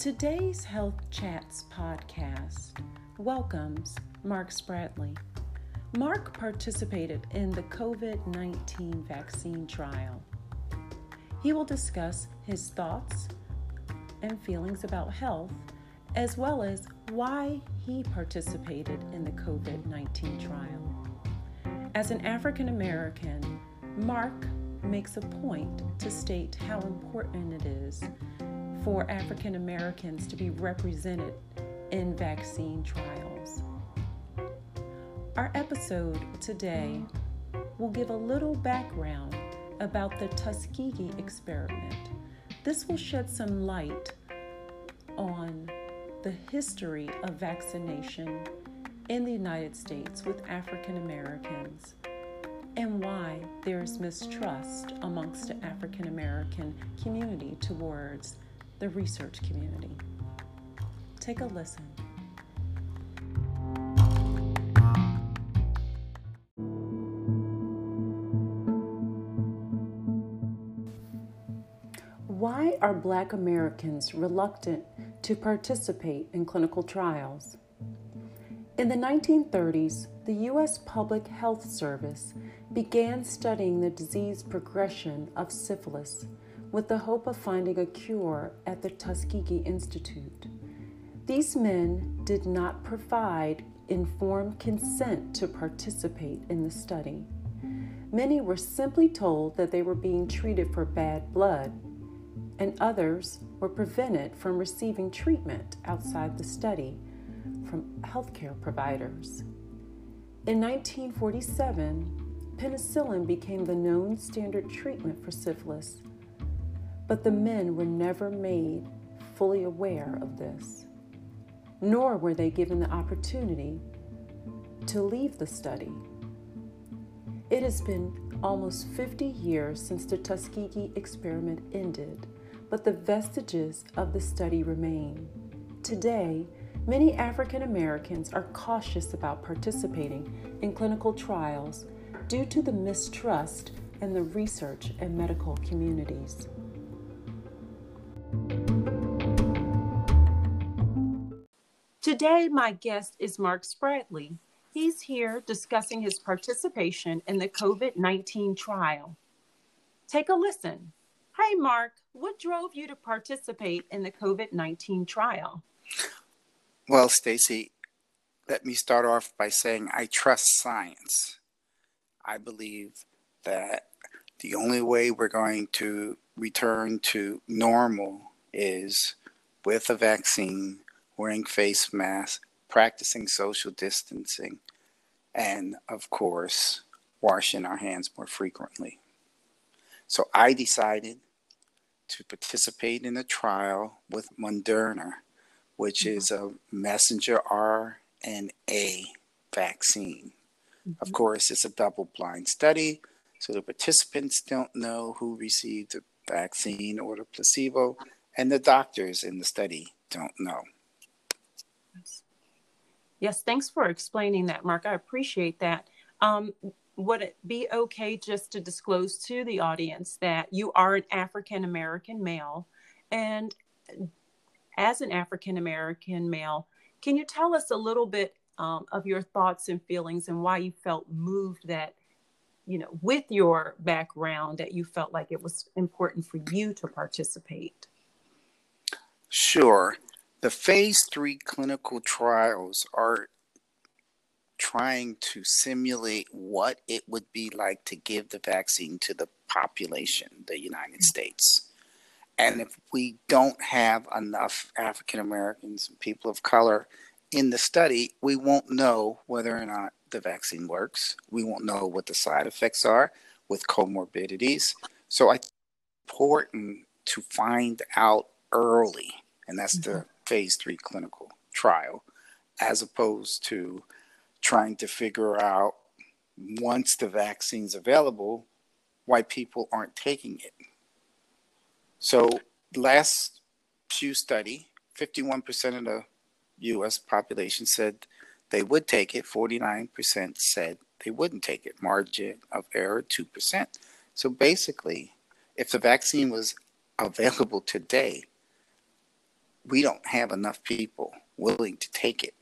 Today's Health Chats podcast welcomes Mark Spradley. Mark participated in the COVID 19 vaccine trial. He will discuss his thoughts and feelings about health, as well as why he participated in the COVID 19 trial. As an African American, Mark makes a point to state how important it is for African Americans to be represented in vaccine trials. Our episode today will give a little background about the Tuskegee experiment. This will shed some light on the history of vaccination in the United States with African Americans and why there's mistrust amongst the African American community towards the research community. Take a listen. Why are Black Americans reluctant to participate in clinical trials? In the 1930s, the U.S. Public Health Service began studying the disease progression of syphilis with the hope of finding a cure at the Tuskegee Institute. These men did not provide informed consent to participate in the study. Many were simply told that they were being treated for bad blood, and others were prevented from receiving treatment outside the study from healthcare providers. In 1947, penicillin became the known standard treatment for syphilis, but the men were never made fully aware of this, nor were they given the opportunity to leave the study. It has been almost 50 years since the Tuskegee experiment ended, but the vestiges of the study remain. Today, Many African Americans are cautious about participating in clinical trials due to the mistrust in the research and medical communities. Today, my guest is Mark Spradley. He's here discussing his participation in the COVID 19 trial. Take a listen. Hey, Mark, what drove you to participate in the COVID 19 trial? Well, Stacy, let me start off by saying I trust science. I believe that the only way we're going to return to normal is with a vaccine, wearing face masks, practicing social distancing, and of course, washing our hands more frequently. So I decided to participate in a trial with Moderna which mm-hmm. is a messenger RNA vaccine. Mm-hmm. Of course, it's a double blind study, so the participants don't know who received the vaccine or the placebo, and the doctors in the study don't know. Yes, thanks for explaining that, Mark. I appreciate that. Um, would it be okay just to disclose to the audience that you are an African American male? And as an African American male, can you tell us a little bit um, of your thoughts and feelings and why you felt moved that, you know, with your background, that you felt like it was important for you to participate? Sure. The phase three clinical trials are trying to simulate what it would be like to give the vaccine to the population, the United mm-hmm. States. And if we don't have enough African Americans and people of color in the study, we won't know whether or not the vaccine works. We won't know what the side effects are with comorbidities. So it's important to find out early, and that's mm-hmm. the phase three clinical trial, as opposed to trying to figure out once the vaccine's available why people aren't taking it. So last Pew study, 51% of the U.S. population said they would take it. 49% said they wouldn't take it. Margin of error, 2%. So basically, if the vaccine was available today, we don't have enough people willing to take it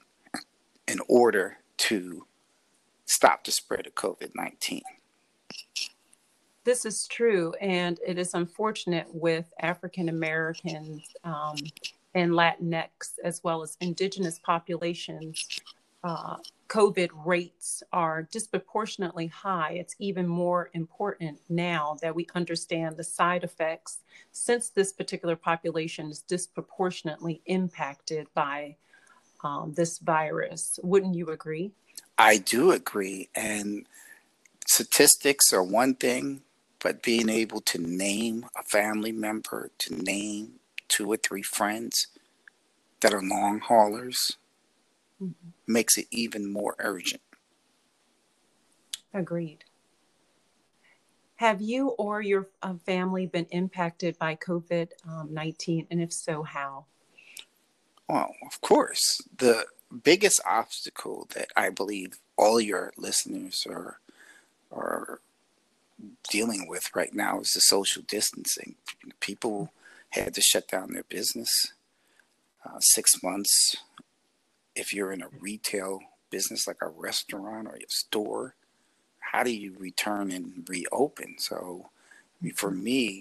in order to stop the spread of COVID 19. This is true, and it is unfortunate with African Americans um, and Latinx, as well as indigenous populations. Uh, COVID rates are disproportionately high. It's even more important now that we understand the side effects since this particular population is disproportionately impacted by um, this virus. Wouldn't you agree? I do agree. And statistics are one thing, but being able to name a family member, to name two or three friends that are long haulers, mm-hmm. makes it even more urgent. Agreed. Have you or your uh, family been impacted by COVID um, 19? And if so, how? Well, of course. The biggest obstacle that I believe all your listeners are, are dealing with right now is the social distancing. People had to shut down their business uh, six months. If you're in a retail business like a restaurant or a store, how do you return and reopen? So, for me,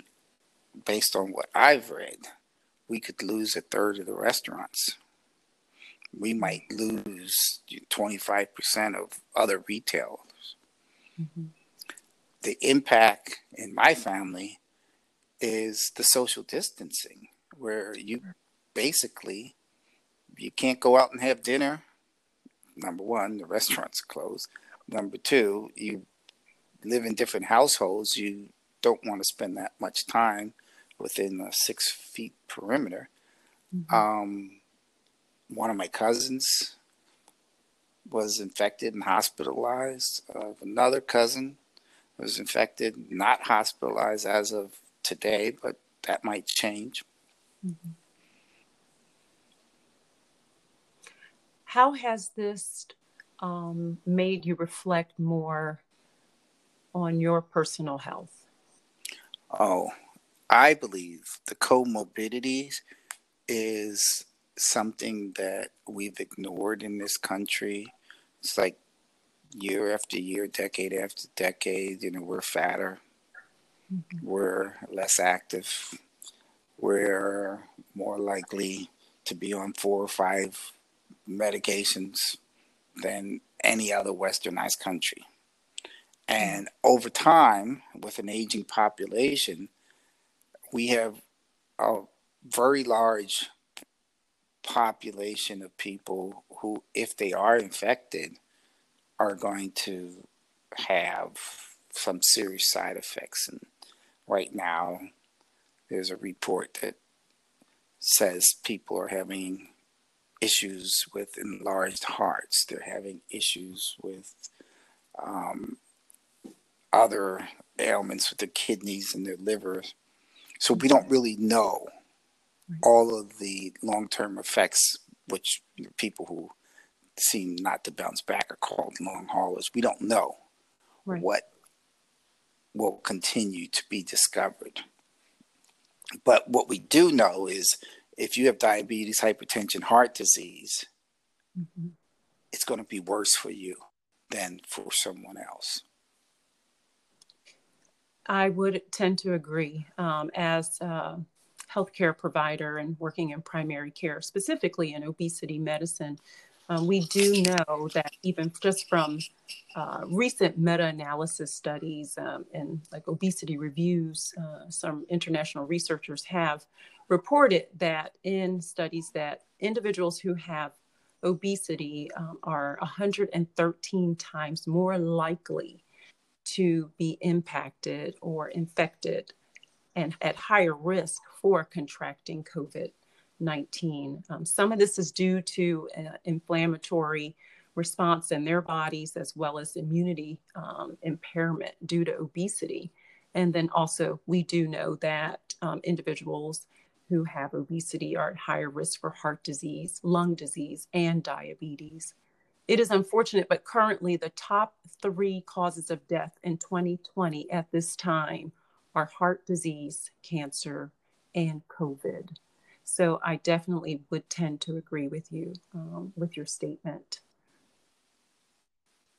based on what I've read, we could lose a third of the restaurants. We might lose 25% of other retailers. Mm-hmm. The impact in my family is the social distancing, where you basically you can't go out and have dinner. Number one, the restaurants are closed. Number two, you live in different households. You don't want to spend that much time within a six feet perimeter. Mm-hmm. Um, one of my cousins was infected and hospitalized. Uh, another cousin was infected, not hospitalized as of today, but that might change. Mm-hmm. How has this um, made you reflect more on your personal health? Oh, I believe the comorbidities is something that we've ignored in this country. It's like year after year, decade after decade, you know, we're fatter, mm-hmm. we're less active, we're more likely to be on four or five medications than any other westernized country. Hmm. And over time, with an aging population, we have a very large population of people who, if they are infected, are going to have some serious side effects. And right now, there's a report that says people are having issues with enlarged hearts. They're having issues with um, other ailments with their kidneys and their livers. So we don't really know all of the long term effects, which people who seem not to bounce back are called long haulers. We don't know right. what will continue to be discovered. But what we do know is if you have diabetes, hypertension, heart disease, mm-hmm. it's going to be worse for you than for someone else. I would tend to agree. Um, as a healthcare provider and working in primary care, specifically in obesity medicine, um, we do know that even just from uh, recent meta-analysis studies um, and like obesity reviews, uh, some international researchers have reported that in studies that individuals who have obesity um, are 113 times more likely to be impacted or infected and at higher risk for contracting COVID 19. Um, some of this is due to uh, inflammatory response in their bodies as well as immunity um, impairment due to obesity. And then also, we do know that um, individuals who have obesity are at higher risk for heart disease, lung disease, and diabetes. It is unfortunate, but currently the top three causes of death in 2020 at this time are heart disease, cancer, and COVID. So I definitely would tend to agree with you um, with your statement.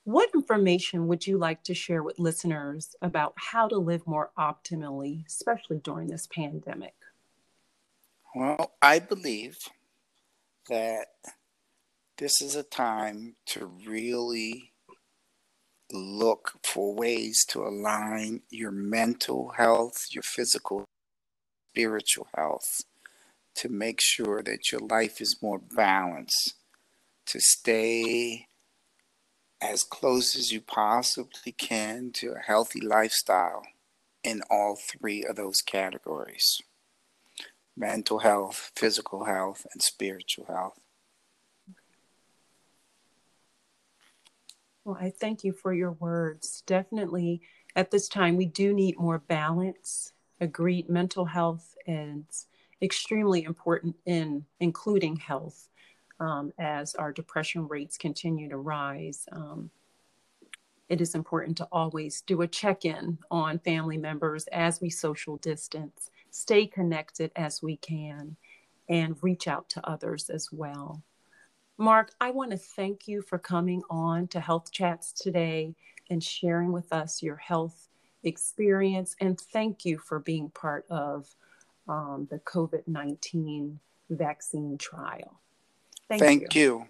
What information would you like to share with listeners about how to live more optimally, especially during this pandemic? Well, I believe that this is a time to really look for ways to align your mental health, your physical, spiritual health to make sure that your life is more balanced, to stay as close as you possibly can to a healthy lifestyle in all three of those categories mental health, physical health, and spiritual health. Well, I thank you for your words. Definitely at this time, we do need more balance. Agreed, mental health is extremely important in including health um, as our depression rates continue to rise. Um, it is important to always do a check in on family members as we social distance, stay connected as we can, and reach out to others as well. Mark, I want to thank you for coming on to Health Chats today and sharing with us your health experience. And thank you for being part of um, the COVID 19 vaccine trial. Thank, Thank you. you.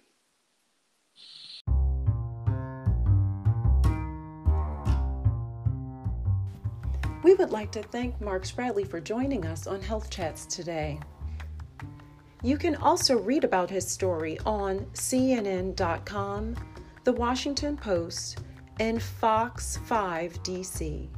We would like to thank Mark Spradley for joining us on Health Chats today. You can also read about his story on CNN.com, The Washington Post, and Fox 5 DC.